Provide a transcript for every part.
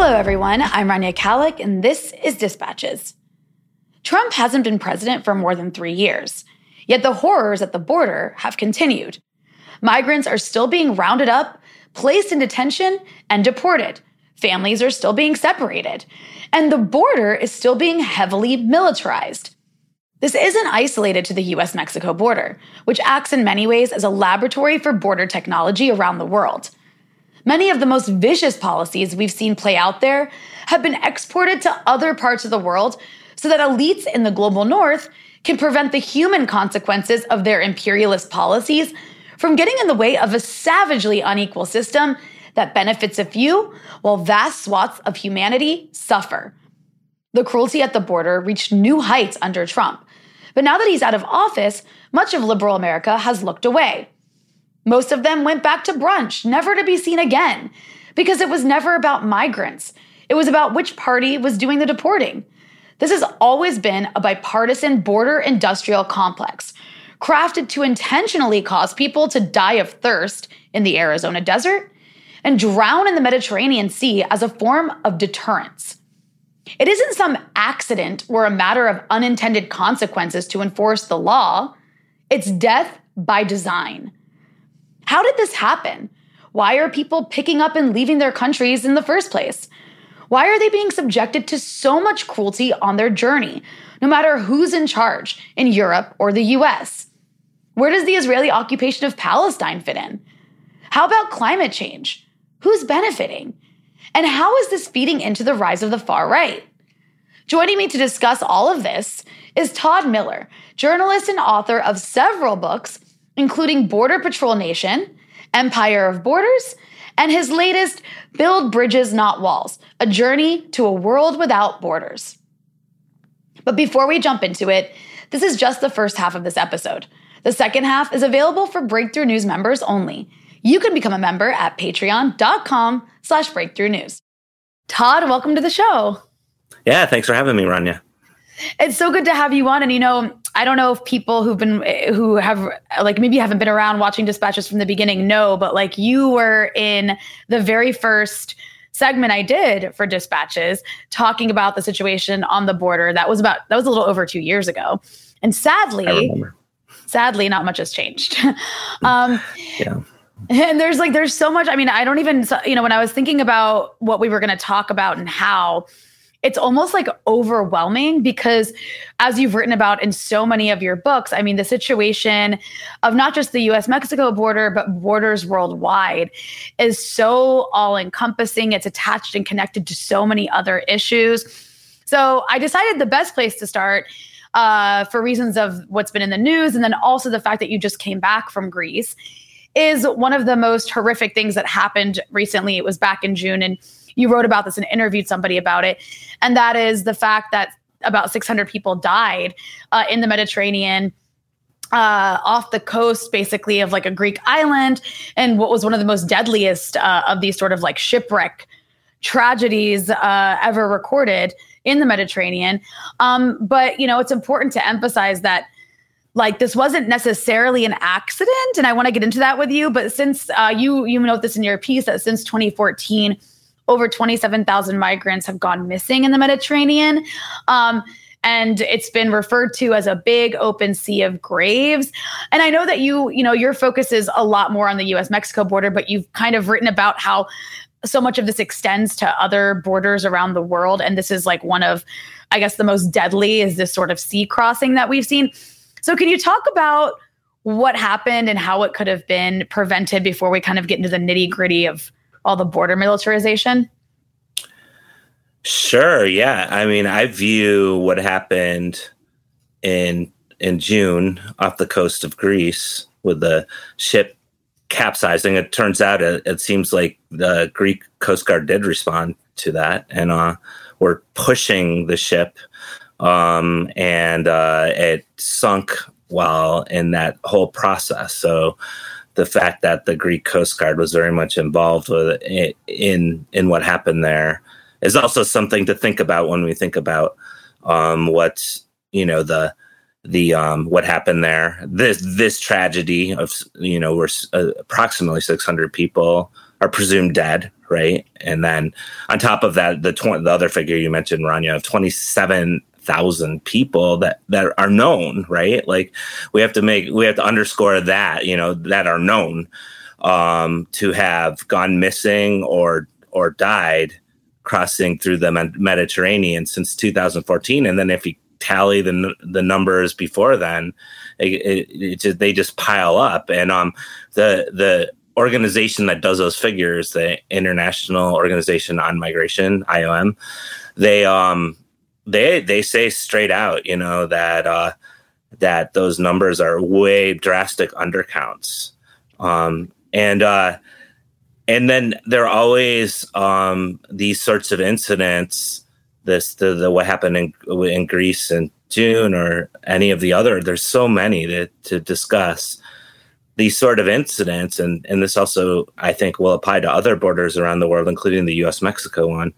Hello, everyone. I'm Rania Khalek, and this is Dispatches. Trump hasn't been president for more than three years, yet the horrors at the border have continued. Migrants are still being rounded up, placed in detention, and deported. Families are still being separated, and the border is still being heavily militarized. This isn't isolated to the US Mexico border, which acts in many ways as a laboratory for border technology around the world. Many of the most vicious policies we've seen play out there have been exported to other parts of the world so that elites in the global north can prevent the human consequences of their imperialist policies from getting in the way of a savagely unequal system that benefits a few while vast swaths of humanity suffer. The cruelty at the border reached new heights under Trump. But now that he's out of office, much of liberal America has looked away. Most of them went back to brunch, never to be seen again, because it was never about migrants. It was about which party was doing the deporting. This has always been a bipartisan border industrial complex, crafted to intentionally cause people to die of thirst in the Arizona desert and drown in the Mediterranean Sea as a form of deterrence. It isn't some accident or a matter of unintended consequences to enforce the law, it's death by design. How did this happen? Why are people picking up and leaving their countries in the first place? Why are they being subjected to so much cruelty on their journey, no matter who's in charge in Europe or the US? Where does the Israeli occupation of Palestine fit in? How about climate change? Who's benefiting? And how is this feeding into the rise of the far right? Joining me to discuss all of this is Todd Miller, journalist and author of several books, including Border Patrol Nation, Empire of Borders, and his latest, Build Bridges, Not Walls A Journey to a World Without Borders. But before we jump into it, this is just the first half of this episode. The second half is available for Breakthrough News members only. You can become a member at patreon.com slash breakthrough news. Todd, welcome to the show. Yeah, thanks for having me, Rania. It's so good to have you on. And you know, I don't know if people who've been who have like maybe haven't been around watching dispatches from the beginning know, but like you were in the very first segment I did for dispatches talking about the situation on the border. That was about that was a little over two years ago. And sadly, sadly, not much has changed. um, yeah. And there's like there's so much. I mean, I don't even you know when I was thinking about what we were going to talk about and how it's almost like overwhelming because as you've written about in so many of your books i mean the situation of not just the us mexico border but borders worldwide is so all encompassing it's attached and connected to so many other issues. So i decided the best place to start uh, for reasons of what's been in the news and then also the fact that you just came back from greece is one of the most horrific things that happened recently. It was back in june and you wrote about this and interviewed somebody about it. And that is the fact that about 600 people died uh, in the Mediterranean. Uh, off the coast, basically, of like a Greek island, and what was one of the most deadliest uh, of these sort of like shipwreck tragedies uh, ever recorded in the Mediterranean. Um, but you know, it's important to emphasize that like this wasn't necessarily an accident, and I want to get into that with you. But since uh, you you note this in your piece that since 2014 over 27,000 migrants have gone missing in the Mediterranean. Um, and it's been referred to as a big open sea of graves. And I know that you, you know, your focus is a lot more on the US Mexico border, but you've kind of written about how so much of this extends to other borders around the world. And this is like one of, I guess, the most deadly is this sort of sea crossing that we've seen. So, can you talk about what happened and how it could have been prevented before we kind of get into the nitty gritty of all the border militarization? Sure. Yeah. I mean, I view what happened in in June off the coast of Greece with the ship capsizing. It turns out it, it seems like the Greek Coast Guard did respond to that, and uh, were pushing the ship, um, and uh, it sunk while in that whole process. So the fact that the Greek Coast Guard was very much involved with it in in what happened there is also something to think about when we think about um, what you know the the um, what happened there. This this tragedy of you know where uh, approximately 600 people are presumed dead, right? And then on top of that, the tw- the other figure you mentioned, Rania, of twenty seven thousand people that that are known, right? Like we have to make we have to underscore that you know that are known um, to have gone missing or or died crossing through the Mediterranean since 2014, and then if you tally the the numbers before then, it, it, it they just pile up. And um, the the organization that does those figures, the International Organization on Migration (IOM), they um they they say straight out, you know that uh, that those numbers are way drastic undercounts. Um, and uh, and then there are always um, these sorts of incidents. This the, the what happened in in Greece in June or any of the other. There's so many to to discuss these sort of incidents, and and this also I think will apply to other borders around the world, including the U.S. Mexico one.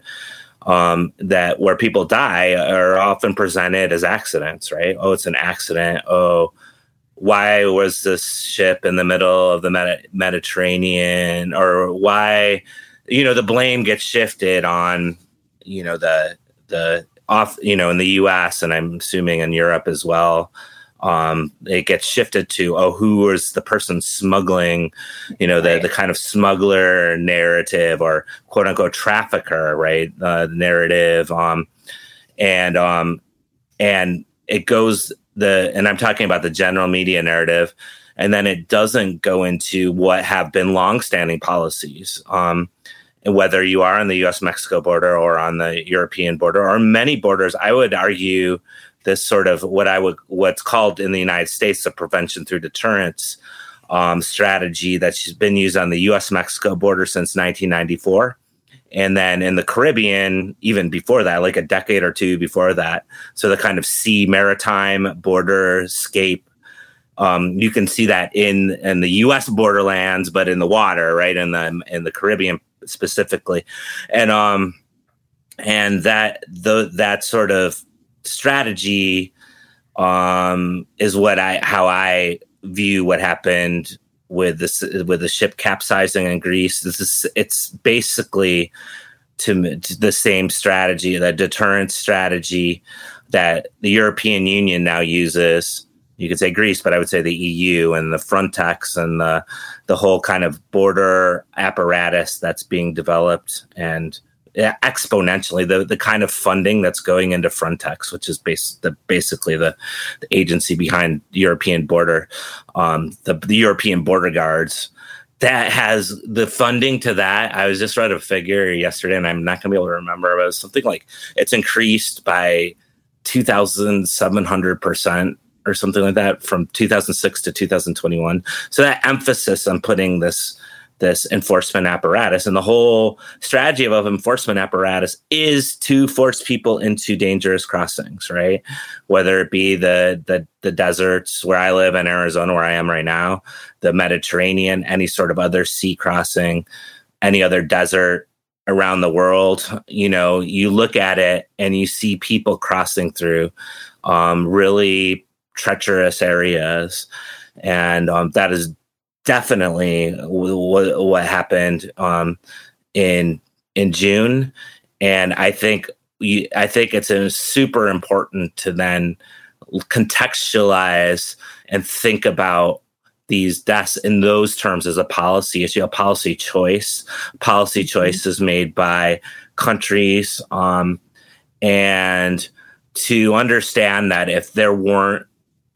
Um, that where people die are often presented as accidents, right? Oh, it's an accident. Oh, why was this ship in the middle of the Medi- Mediterranean or why you know the blame gets shifted on you know the the off you know in the US and I'm assuming in Europe as well um, it gets shifted to oh who is the person smuggling you know the, the kind of smuggler narrative or quote unquote trafficker right uh, narrative um, and um, and it goes the and I'm talking about the general media narrative, and then it doesn't go into what have been longstanding policies. Um, and whether you are on the U.S. Mexico border or on the European border or many borders, I would argue this sort of what I would what's called in the United States the prevention through deterrence um, strategy that's been used on the U.S. Mexico border since 1994 and then in the Caribbean, even before that, like a decade or two before that. So the kind of sea maritime border scape. Um, you can see that in in the U.S. borderlands, but in the water, right in the in the Caribbean specifically, and um, and that the that sort of strategy um is what I how I view what happened with this with the ship capsizing in Greece. This is it's basically to, to the same strategy, the deterrence strategy that the European Union now uses. You could say Greece, but I would say the EU and the Frontex and the the whole kind of border apparatus that's being developed and exponentially the the kind of funding that's going into Frontex, which is base, the, basically the, the agency behind European border, um, the, the European border guards. That has the funding to that. I was just read a figure yesterday, and I'm not going to be able to remember, but it was something like it's increased by two thousand seven hundred percent or something like that from 2006 to 2021. So that emphasis on putting this this enforcement apparatus. And the whole strategy of, enforcement apparatus is to force people into dangerous crossings, right? Whether it be the, the, the deserts where I live in Arizona, where I am right now, the Mediterranean, any sort of other sea crossing, any other desert around the world, you know, you look at it and you see people crossing through um, really treacherous areas. And um, that is definitely what, what happened um, in in June, and I think you, I think it's a super important to then contextualize and think about these deaths in those terms as a policy issue, a policy choice. Policy mm-hmm. choice is made by countries, um, and to understand that if there weren't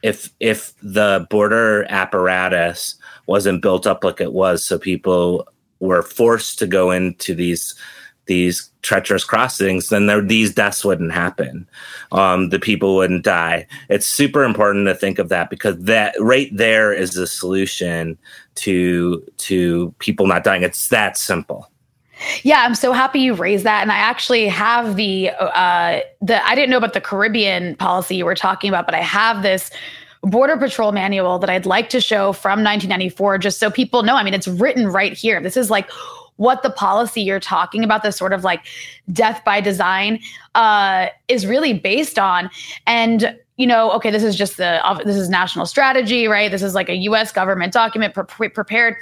if if the border apparatus wasn't built up like it was. So people were forced to go into these these treacherous crossings, then there, these deaths wouldn't happen. Um, the people wouldn't die. It's super important to think of that because that right there is the solution to to people not dying. It's that simple. Yeah, I'm so happy you raised that, and I actually have the uh, the I didn't know about the Caribbean policy you were talking about, but I have this Border Patrol manual that I'd like to show from 1994, just so people know. I mean, it's written right here. This is like what the policy you're talking about, the sort of like death by design, uh, is really based on. And you know, okay, this is just the this is national strategy, right? This is like a U.S. government document pre- prepared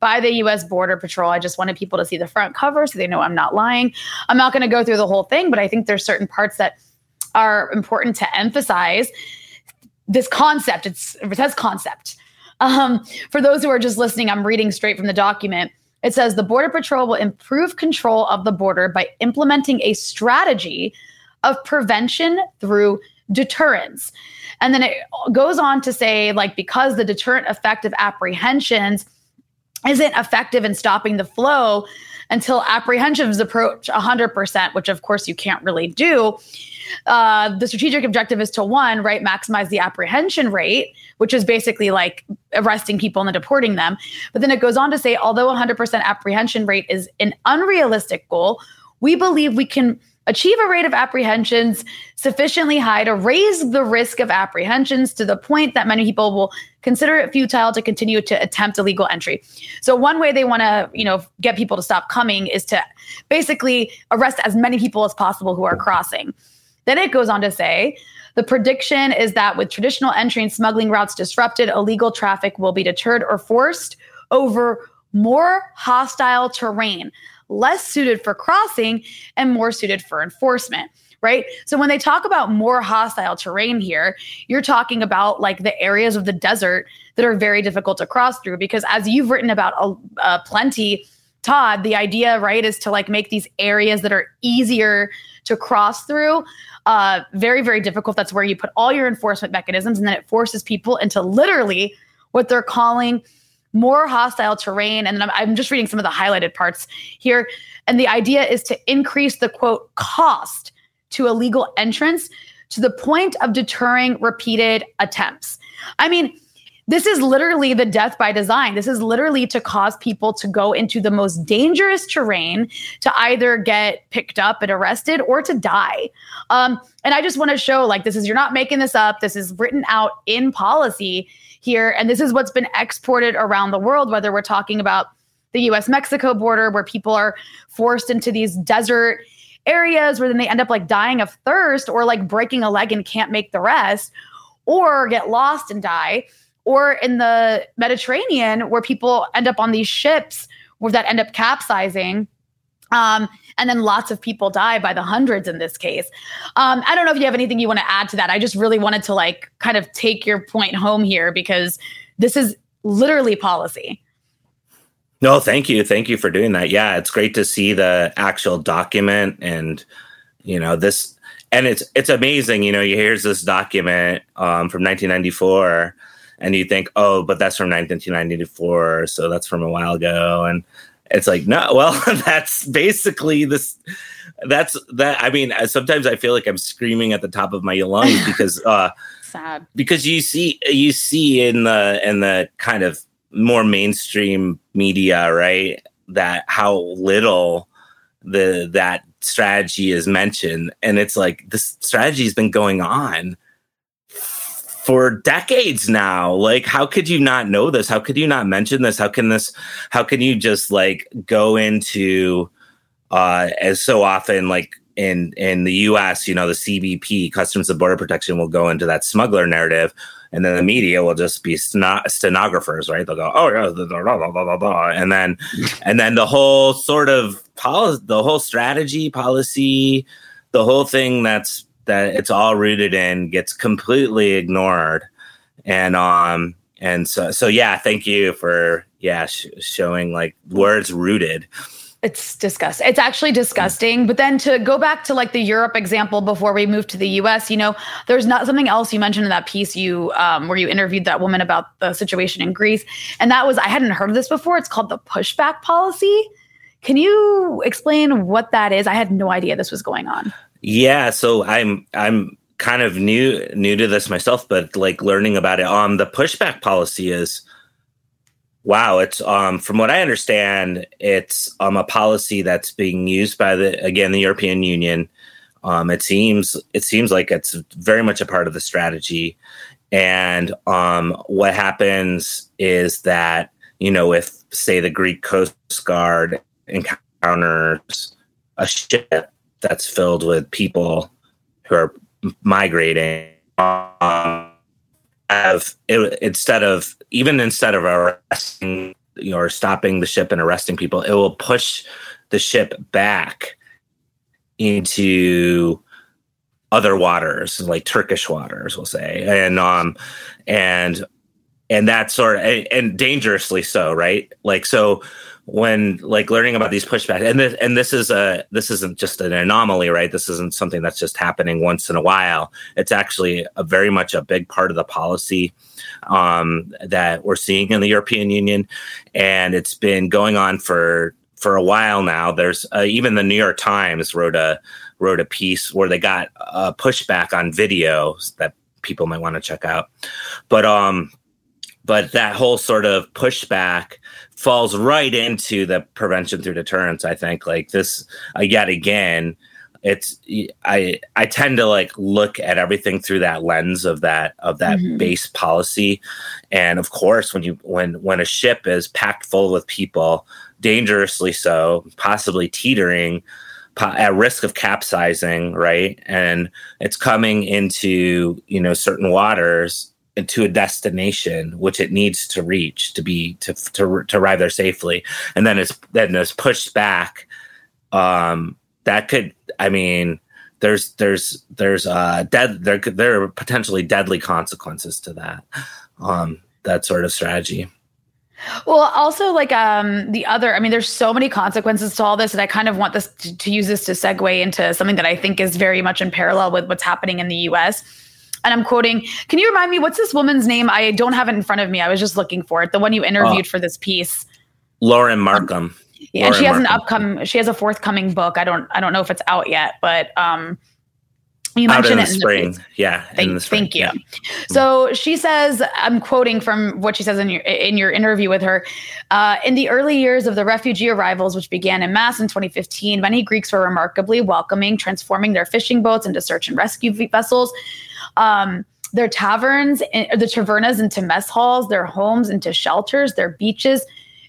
by the US Border Patrol. I just wanted people to see the front cover so they know I'm not lying. I'm not going to go through the whole thing, but I think there's certain parts that are important to emphasize. This concept, it's, it says concept. Um, for those who are just listening, I'm reading straight from the document. It says the Border Patrol will improve control of the border by implementing a strategy of prevention through deterrence. And then it goes on to say, like, because the deterrent effect of apprehensions isn't effective in stopping the flow until apprehensions approach 100%, which of course you can't really do. Uh, the strategic objective is to one, right, maximize the apprehension rate, which is basically like arresting people and then deporting them. But then it goes on to say, although 100% apprehension rate is an unrealistic goal, we believe we can achieve a rate of apprehensions sufficiently high to raise the risk of apprehensions to the point that many people will consider it futile to continue to attempt illegal entry. So one way they want to, you know, get people to stop coming is to basically arrest as many people as possible who are crossing. Then it goes on to say, the prediction is that with traditional entry and smuggling routes disrupted, illegal traffic will be deterred or forced over more hostile terrain less suited for crossing and more suited for enforcement right? So when they talk about more hostile terrain here, you're talking about like the areas of the desert that are very difficult to cross through because as you've written about uh, plenty Todd, the idea, right, is to like make these areas that are easier to cross through uh, very, very difficult. That's where you put all your enforcement mechanisms, and then it forces people into literally what they're calling more hostile terrain. And I'm, I'm just reading some of the highlighted parts here. And the idea is to increase the quote cost to illegal entrance to the point of deterring repeated attempts. I mean, this is literally the death by design. This is literally to cause people to go into the most dangerous terrain to either get picked up and arrested or to die. Um, and I just want to show like this is, you're not making this up. This is written out in policy here. And this is what's been exported around the world, whether we're talking about the US Mexico border, where people are forced into these desert areas where then they end up like dying of thirst or like breaking a leg and can't make the rest or get lost and die. Or in the Mediterranean, where people end up on these ships where that end up capsizing. Um, and then lots of people die by the hundreds in this case. Um, I don't know if you have anything you want to add to that. I just really wanted to like kind of take your point home here because this is literally policy. No, thank you. Thank you for doing that. Yeah, it's great to see the actual document and you know this and it's it's amazing, you know, you here's this document um, from 1994 and you think, "Oh, but that's from 1994, so that's from a while ago." And it's like, no, well, that's basically this. That's that. I mean, sometimes I feel like I'm screaming at the top of my lungs because, uh, sad. Because you see, you see in the in the kind of more mainstream media, right? That how little the that strategy is mentioned, and it's like this strategy has been going on for decades now. Like, how could you not know this? How could you not mention this? How can this, how can you just like go into, uh, as so often, like in, in the US, you know, the CBP, Customs and Border Protection will go into that smuggler narrative. And then the media will just be stenographers, right? They'll go, oh yeah, blah, blah, blah, blah, and then, and then the whole sort of policy, the whole strategy, policy, the whole thing that's that it's all rooted in gets completely ignored and um and so so yeah thank you for yeah sh- showing like where it's rooted it's disgusting. It's actually disgusting. But then to go back to like the Europe example before we move to the US, you know, there's not something else you mentioned in that piece you um, where you interviewed that woman about the situation in Greece. And that was I hadn't heard of this before. It's called the pushback policy. Can you explain what that is? I had no idea this was going on. Yeah, so I'm I'm kind of new new to this myself, but like learning about it. Um, the pushback policy is wow. It's um from what I understand, it's um a policy that's being used by the again the European Union. Um, it seems it seems like it's very much a part of the strategy, and um, what happens is that you know if say the Greek Coast Guard encounters a ship that's filled with people who are migrating um, have it, instead of even instead of arresting you know, or stopping the ship and arresting people, it will push the ship back into other waters, like Turkish waters, we'll say, and um, and and that sort of and, and dangerously so, right? Like so when like learning about these pushbacks and this and this is a this isn't just an anomaly right? This isn't something that's just happening once in a while. It's actually a very much a big part of the policy um, that we're seeing in the european union. And it's been going on for for a while now. There's uh, even the new york times wrote a wrote a piece where they got a pushback on videos that people might want to check out. But um but that whole sort of pushback falls right into the prevention through deterrence i think. Like this yet again it's i i tend to like look at everything through that lens of that of that mm-hmm. base policy. And of course when you when when a ship is packed full with people dangerously so possibly teetering at risk of capsizing right? And it's coming into you know certain waters to a destination which it needs to reach to be to to, to arrive there safely. And then it's then it's pushed back um that could i mean there's there's there's uh dead there there are potentially deadly consequences to that um that sort of strategy. Well, also like um the other, I mean, there's so many consequences to all this, and I kind of want this to, to use this to segue into something that I think is very much in parallel with what's happening in the US and I'm quoting, can you remind me what's this woman's name? I don't have it in front of me. I was just looking for it. The one you interviewed uh, for this piece. Lauren Markham. Um, yeah, Lauren and she has Markham. an upcoming she has a forthcoming book. I don't I don't know if it's out yet, but um you mentioned it in the spring. The yeah. Thank, the spring. thank you. Yeah. So she says, I'm quoting from what she says in your in your interview with her. Uh, in the early years of the refugee arrivals, which began in mass in 2015, many Greeks were remarkably welcoming, transforming their fishing boats into search and rescue vessels um, their taverns, the tavernas into mess halls, their homes into shelters, their beaches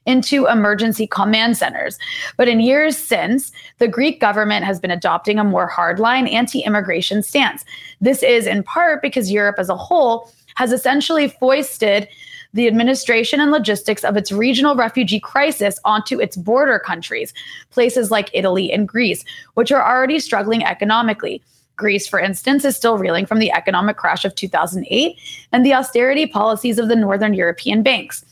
into emergency command centers. But in years since, the Greek government has been adopting a more hardline anti immigration stance. This is in part because Europe as a whole has essentially foisted the administration and logistics of its regional refugee crisis onto its border countries, places like Italy and Greece, which are already struggling economically. Greece, for instance, is still reeling from the economic crash of 2008 and the austerity policies of the Northern European banks.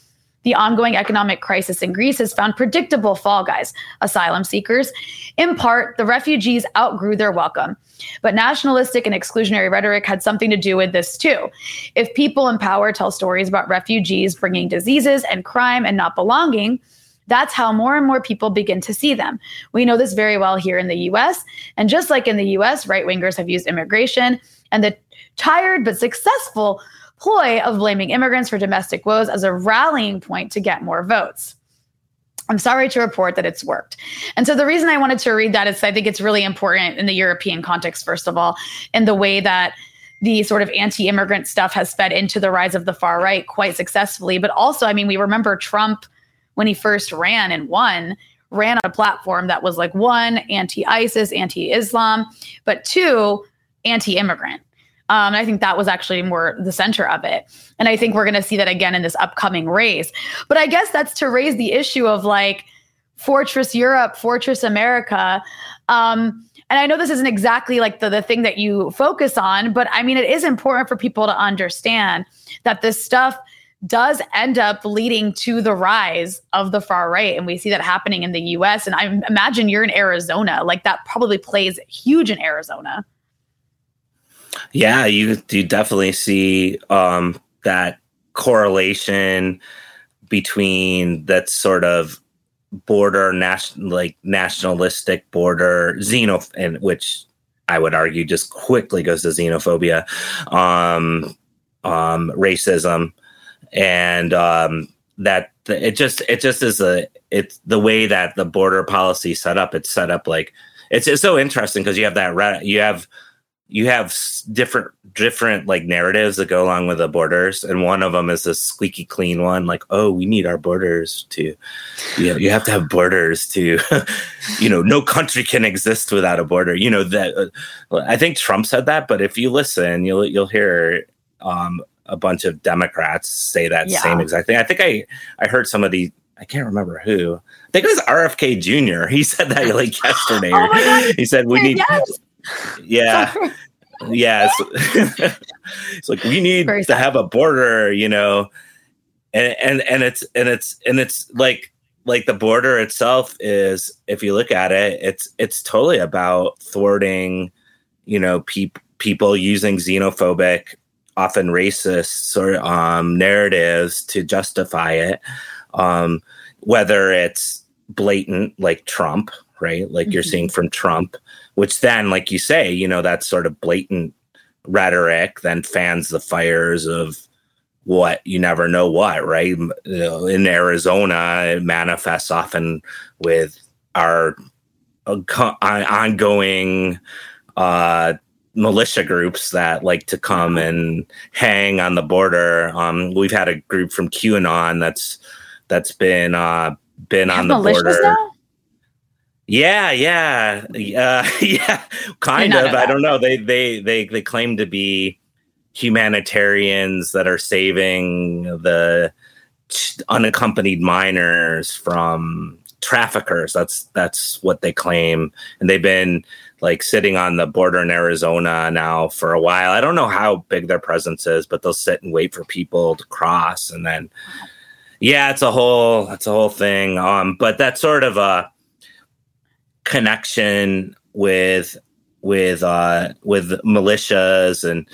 The ongoing economic crisis in Greece has found predictable fall guys, asylum seekers. In part, the refugees outgrew their welcome. But nationalistic and exclusionary rhetoric had something to do with this too. If people in power tell stories about refugees bringing diseases and crime and not belonging, that's how more and more people begin to see them. We know this very well here in the US. And just like in the US, right wingers have used immigration and the tired but successful ploy of blaming immigrants for domestic woes as a rallying point to get more votes. I'm sorry to report that it's worked. And so the reason I wanted to read that is I think it's really important in the European context, first of all, in the way that the sort of anti immigrant stuff has fed into the rise of the far right quite successfully. But also, I mean, we remember Trump when he first ran and won, ran on a platform that was like one, anti ISIS, anti Islam, but two, anti immigrant. Um, I think that was actually more the center of it. And I think we're going to see that again in this upcoming race. But I guess that's to raise the issue of like Fortress Europe, Fortress America. Um, and I know this isn't exactly like the, the thing that you focus on, but I mean, it is important for people to understand that this stuff does end up leading to the rise of the far right. And we see that happening in the US. And I imagine you're in Arizona. Like that probably plays huge in Arizona. Yeah, you you definitely see um, that correlation between that sort of border national like nationalistic border xenoph and which I would argue just quickly goes to xenophobia, um, um, racism, and um, that it just it just is a it's the way that the border policy set up. It's set up like it's, it's so interesting because you have that you have you have different different like narratives that go along with the borders and one of them is this squeaky clean one like oh we need our borders to you know you have to have borders to you know no country can exist without a border you know that uh, i think trump said that but if you listen you'll you'll hear um a bunch of Democrats say that yeah. same exact thing. I think I I heard some of the I can't remember who. I think it was RFK Jr. He said that like yesterday. Oh. He said we need. Yes. Yeah. yeah. It's, it's like we need Very to sad. have a border, you know, and and and it's and it's and it's like like the border itself is if you look at it it's it's totally about thwarting you know peop- people using xenophobic often racist sort of um, narratives to justify it um, whether it's blatant like trump right? Like you're Mhm. seeing from trump which then like you say you know that sort of blatant rhetoric then fans the fires of what? You never know what right? You know, in arizona it manifests often with our uh, ongoing uh militia groups that like to come and hang on the border um we've had a group from qanon that's that's been uh been on the border now? yeah, yeah, yeah, yeah. Kind of. I don't know. They they they they claim to be humanitarians that are saving the unaccompanied minors from traffickers. That's that's what they claim, and they've been like sitting on the border in Arizona now for a while. I don't know how big their presence is, but they'll sit and wait for people to cross, and then yeah, it's a whole it's a whole thing. Um, but that's sort of a connection with with uh with militias and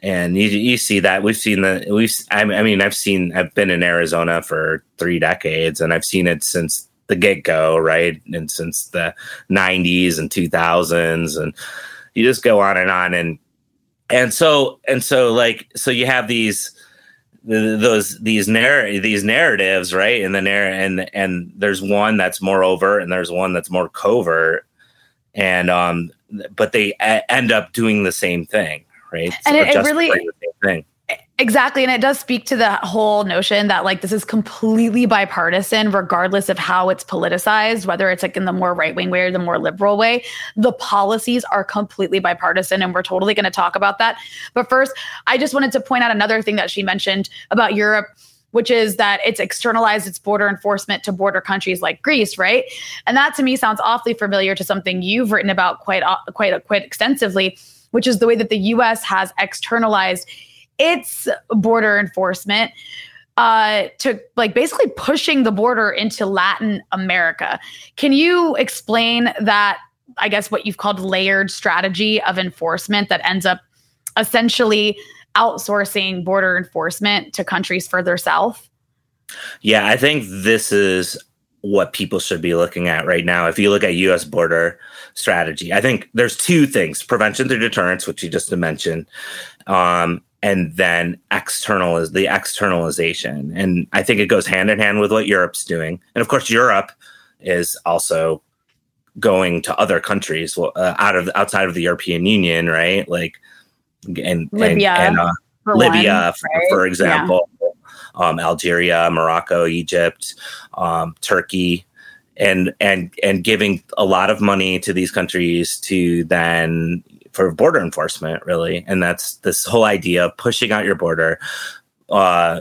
and you you see that we've seen the we've I mean I've seen I've been in Arizona for three decades and I've seen it since the get go right? And since the 90s and 2000s and you just go on and on. And and so and so like so you have these those these narr- these narratives right? And the narr- and and there's one that's more overt and there's one that's more covert. And um but they a- end up doing the same thing right? And it- it really- the same thing Exactly. And it does speak to the whole notion that like this is completely bipartisan, regardless of how it's politicized, whether it's like in the more right wing way or the more liberal way. The policies are completely bipartisan. And we're totally going to talk about that. But first, I just wanted to point out another thing that she mentioned about Europe. Which is that it's externalized its border enforcement to border countries like Greece, right? And that to me sounds awfully familiar to something you've written about quite quite quite extensively, which is the way that the U.S. has externalized its border enforcement uh, to like basically pushing the border into Latin America. Can you explain that? I guess what you've called layered strategy of enforcement that ends up essentially outsourcing border enforcement to countries further south. Yeah, I think this is what people should be looking at right now. If you look at US border strategy, I think there's two things prevention through deterrence, which you just mentioned, um, and then external is the externalization. And I think it goes hand in hand with what Europe's doing. And of course, Europe is also going to other countries uh, out of outside of the European Union, right? Like, and Libya, and, and uh, for Libya, one, for, right? for example, um, Algeria, Morocco, Egypt, um, Turkey, and and and giving a lot of money to these countries to then for border enforcement, really, and that's this whole idea of pushing out your border. Uh,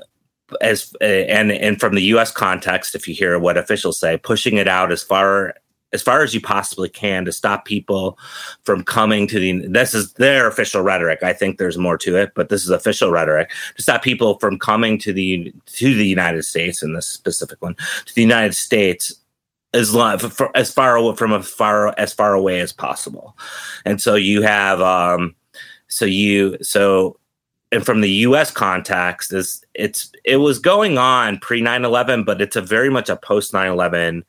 as and and from the U.S. context, if you hear what officials say, pushing it out as far as far as you possibly can to stop people from coming to the this is their official rhetoric i think there's more to it but this is official rhetoric to stop people from coming to the to the united states in this specific one to the united states as long for, as far away from as far as far away as possible. And so you have um so you so and from the US context is it's it was going on pre 9/11 but it's a very much a post 9/11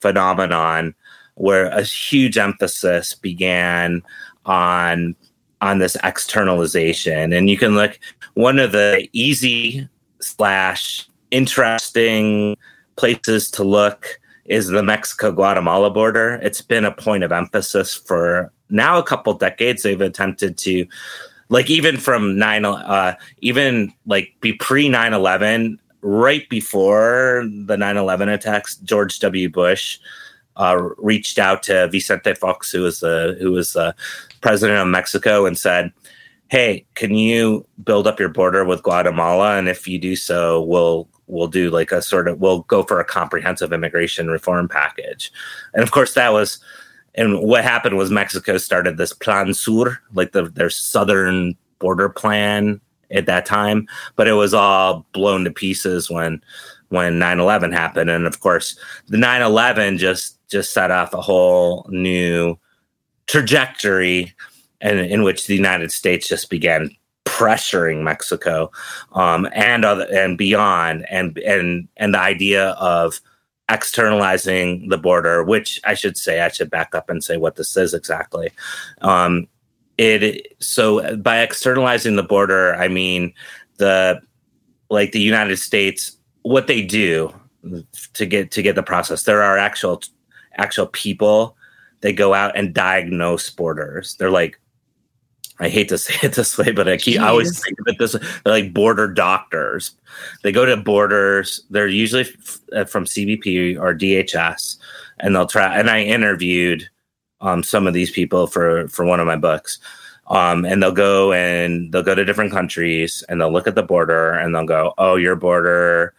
phenomenon where a huge emphasis began on on this externalization. And you can look one of the easy slash interesting places to look is the mexico guatemala border. It's been a point of emphasis for now a couple decades. They've attempted to like even from 9 uh even like be pre 9-11 right before the 9-11 attacks george w. Bush uh, reached out to Vicente Fox, who was the who was the president of Mexico, and said, "Hey, can you build up your border with Guatemala? And if you do so, we'll we'll do like a sort of we'll go for a comprehensive immigration reform package. And of course that was and what happened was mexico started this plan sur like the, their southern border plan at that time but it was all blown to pieces when when 9-11 happened. And of course the 9-11 just just set off a whole new trajectory and in which the united states just began pressuring Mexico um, and other and beyond, and and and the idea of externalizing the border, which I should say, I should back up and say what this is exactly. Um, it so by externalizing the border, I mean the like the United States, what they do to get to get the process. There are actual actual people they go out and diagnose borders. They're like I hate to say it this way, but I keep I always think of it this way. They're like border doctors. They go to borders. They're usually f- uh, from CBP or DHS, and they'll try. And I interviewed um, some of these people for for one of my books. Um, and they'll go and they'll go to different countries and they'll look at the border and they'll go, "Oh, your border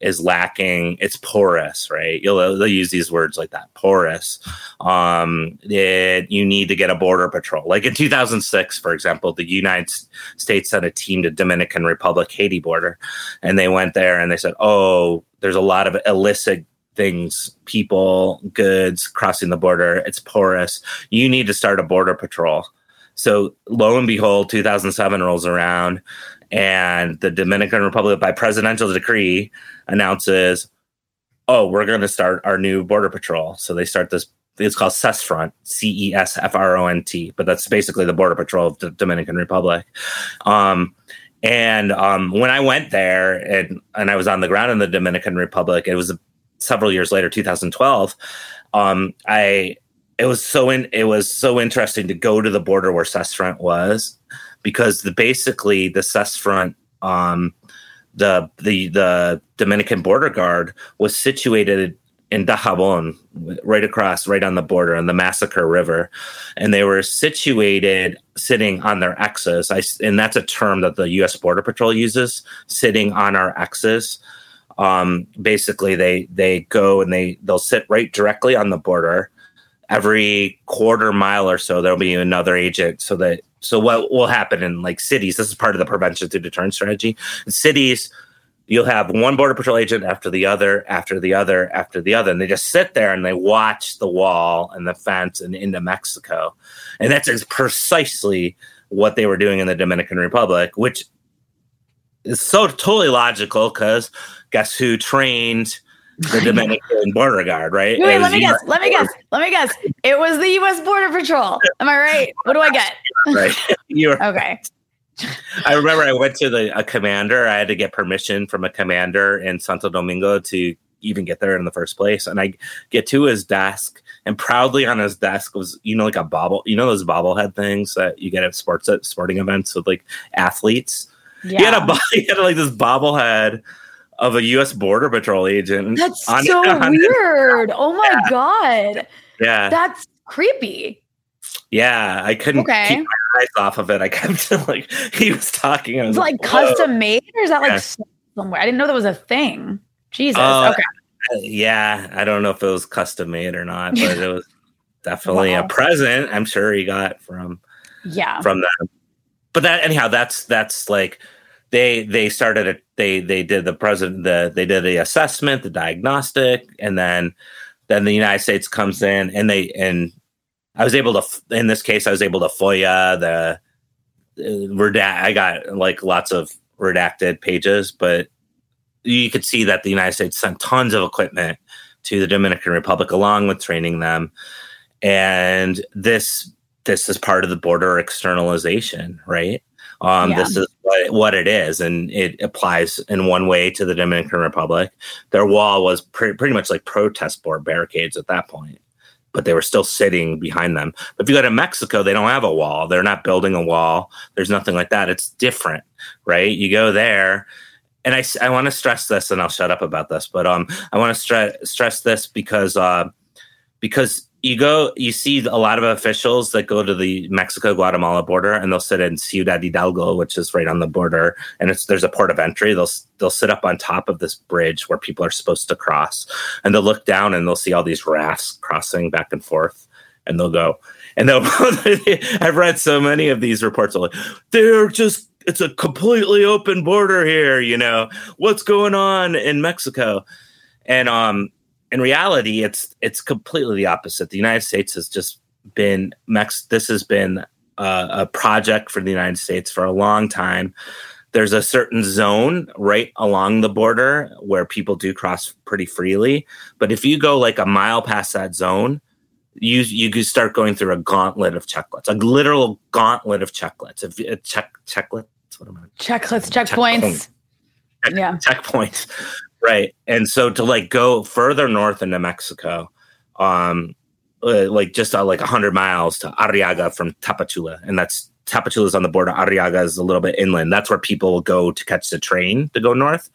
is lacking. It's porous right? You'll they'll use these words like that porous. Um it, you need to get a border patrol. Like in 2006 for example the united states sent a team to dominican republic haiti border and they went there and they said oh there's a lot of illicit things people goods crossing the border. It's porous. You need to start a border patrol. So lo and behold 2007 rolls around and the Dominican Republic, by presidential decree, announces, "Oh, we're going to start our new border patrol." So they start this. It's called CESFRONT, C E S F R O N T, but that's basically the border patrol of the Dominican Republic. Um, and um, when I went there and and I was on the ground in the Dominican Republic, it was several years later, 2012. Um, I it was so in, it was so interesting to go to the border where CESFRONT was because the basically the CESFRONT um, the the the Dominican border guard was situated in Dajabon, right across, right on the border on the Massacre River, and they were situated sitting on their X's. I, and that's a term that the U.S. Border Patrol uses, sitting on our X's. Um, basically, they they go and they they'll sit right directly on the border. Every quarter mile or so, there'll be another agent, so that so what will happen in like cities? This is part of the prevention through deterrence strategy. In cities, you'll have one border patrol agent after the other, after the other, after the other, and they just sit there and they watch the wall and the fence and into Mexico, and that's precisely what they were doing in the Dominican Republic, which is so totally logical because guess who trained the Dominican border guard, right? Wait, let me guess. Let me guess. Let me guess. It was the U.S. Border Patrol. Am I right? What do I get? right. You were okay. I remember I went to the a commander. I had to get permission from a commander in Santo Domingo to even get there in the first place. And I get to his desk, and proudly on his desk was, you know, like a bobble, you know, those bobblehead things that you get at sports at sporting events with like athletes. Yeah. He had a he had like this bobblehead of a U.S. Border Patrol agent. That's on, so on weird. oh my yeah. god. Yeah, that's creepy. Yeah, I couldn't okay. keep my eyes off of it. I kept like he was talking. I was like, like custom made, or is that like somewhere? I didn't know that was a thing. Jesus. Uh, okay. Yeah, I don't know if it was custom made or not, but it was definitely wow. a present. I'm sure he got from yeah from them. But that anyhow, that's that's like they they started a they they did the president the they did the assessment the diagnostic and then then the united states comes in and they and i was able to in this case i was able to foia the uh, redact i got like lots of redacted pages but you could see that the united states sent tons of equipment to the dominican republic along with training them. And this this is part of the border externalization right um, yeah. This is what, what, it is, and it applies in one way to the Dominican Republic. Their wall was pre- pretty much like protest board barricades at that point, but they were still sitting behind them. But if you go to Mexico, they don't have a wall. They're not building a wall. There's nothing like that. It's different, right? You go there. And I, I want to stress this, and I'll shut up about this. But um, I want to stress stress this because uh, because you go, you see a lot of officials that go to the Mexico Guatemala border, and they'll sit in Ciudad Hidalgo, which is right on the border, and it's there's a port of entry. They'll they'll sit up on top of this bridge where people are supposed to cross, and they'll look down and they'll see all these rafts crossing back and forth, and they'll go, and they'll. I've read so many of these reports. Like they're just it's a completely open border here. You know what's going on in Mexico, and um in reality, it's it's completely the opposite. The United States has just been Mex. This has been uh, a project for the United States for a long time. There's a certain zone right along the border where people do cross pretty freely, but if you go like a mile past that zone, you you start going through a gauntlet of checklets, a literal gauntlet of checklets. If uh, check checklets, what am I? Checklets, checkpoints. Check, yeah, checkpoints right. And so to like go further north into mexico um uh, like just uh, like 100 miles to arriaga from tapachula and that's tapachula is on the border. Arriaga is a little bit inland. That's where people will go to catch the train to go north.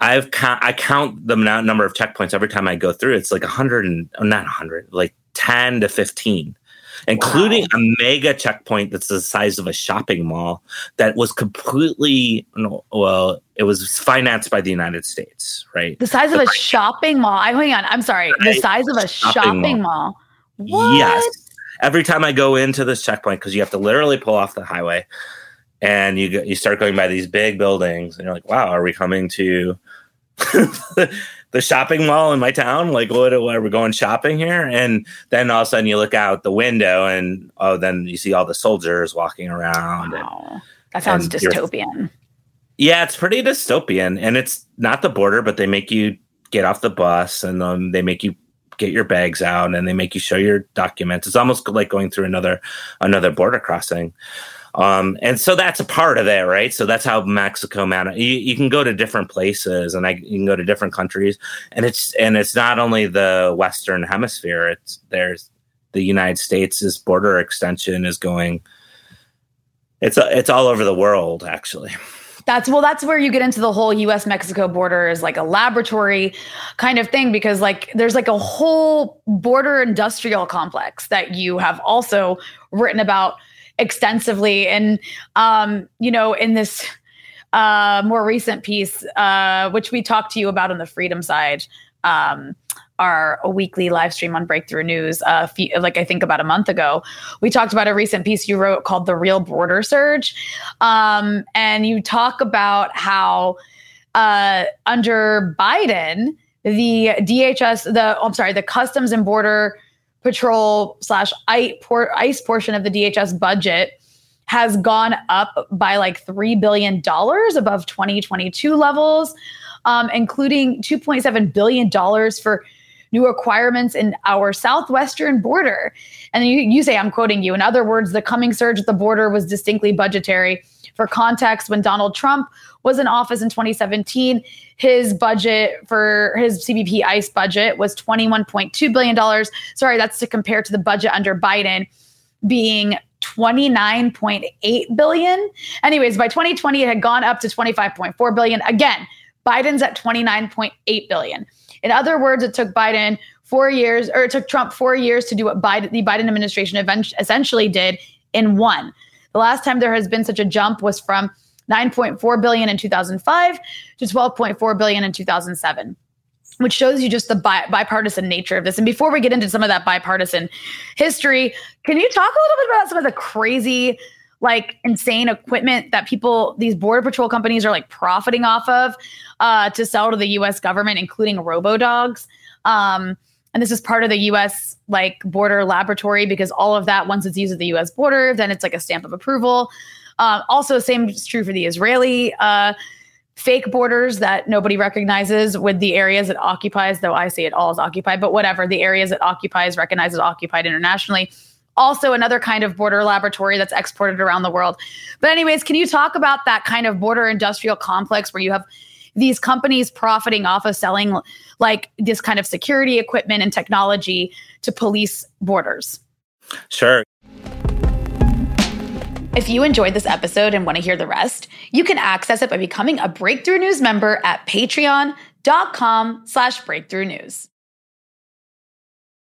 I've ca- i count the number of checkpoints every time i go through. It's like 100 and not 100 like 10 to 15 including wow. a mega checkpoint that's the size of a shopping mall that was completely well it was financed by the united states right the size of a shopping mall i hang on i'm sorry the size of a shopping, shopping mall, mall. yes every time i go into this checkpoint because you have to literally pull off the highway and you you start going by these big buildings and you're like wow are we coming to the shopping mall in my town. Like, what, what are we going shopping here? And then all of a sudden you look out the window and oh, then you see all the soldiers walking around. Wow. And, that sounds dystopian. Yeah, it's pretty dystopian. And it's not the border, but they make you get off the bus and um, they make you get your bags out and they make you show your documents. It's almost like going through another another border crossing. Um, and so that's a part of it, right? So that's how Mexico man. You, you can go to different places, and I, you can go to different countries, and it's and it's not only the Western Hemisphere. It's there's the United States' border extension is going. It's it's all over the world, actually. That's well, that's where you get into the whole US Mexico border is like a laboratory kind of thing because like there's like a whole border industrial complex that you have also written about extensively. And, um, you know, in this uh, more recent piece, uh, which we talked to you about on the freedom side, um, our weekly live stream on Breakthrough News, uh, few, like I think about a month ago, we talked about a recent piece you wrote called "The Real Border Surge," um, and you talk about how uh, under Biden, the DHS, the oh, I'm sorry, the Customs and Border patrol slash ICE portion of the DHS budget has gone up by like $3 billion above 2022 levels, um, including $2.7 billion for new requirements in our southwestern border. And you, you say, I'm quoting you. In other words, the coming surge at the border was distinctly budgetary. For context, when Donald Trump was in office in 2017, his budget for his CBP ICE budget was $21.2 billion. Sorry, that's to compare to the budget under Biden being 29.8 billion. Anyways, by 2020 it had gone up to 25.4 billion. Again, Biden's at 29.8 billion. In other words, it took Biden 4 years or it took Trump 4 years to do what Biden the Biden administration essentially did in one. The last time there has been such a jump was from 9.4 billion in 2005 to 12.4 billion in 2007 which shows you just the bi- bipartisan nature of this. And before we get into some of that bipartisan history, can you talk a little bit about some of the crazy, like insane equipment that people, these border patrol companies, are like profiting off of uh, to sell to the U.S. government, including robo dogs? Um, and this is part of the US like border laboratory because all of that, once it's used at the US border, then it's like a stamp of approval. Um, also, same is true for the Israeli uh, fake borders that nobody recognizes with the areas it occupies, though I say it all is occupied, but whatever, the areas it occupies, recognized as occupied internationally. Also, another kind of border laboratory that's exported around the world. But, anyways, can you talk about that kind of border industrial complex where you have these companies profiting off of selling like this kind of security equipment and technology to police borders. Sure. If you enjoyed this episode and want to hear the rest, you can access it by becoming a Breakthrough News member at patreon.com slash breakthrough news.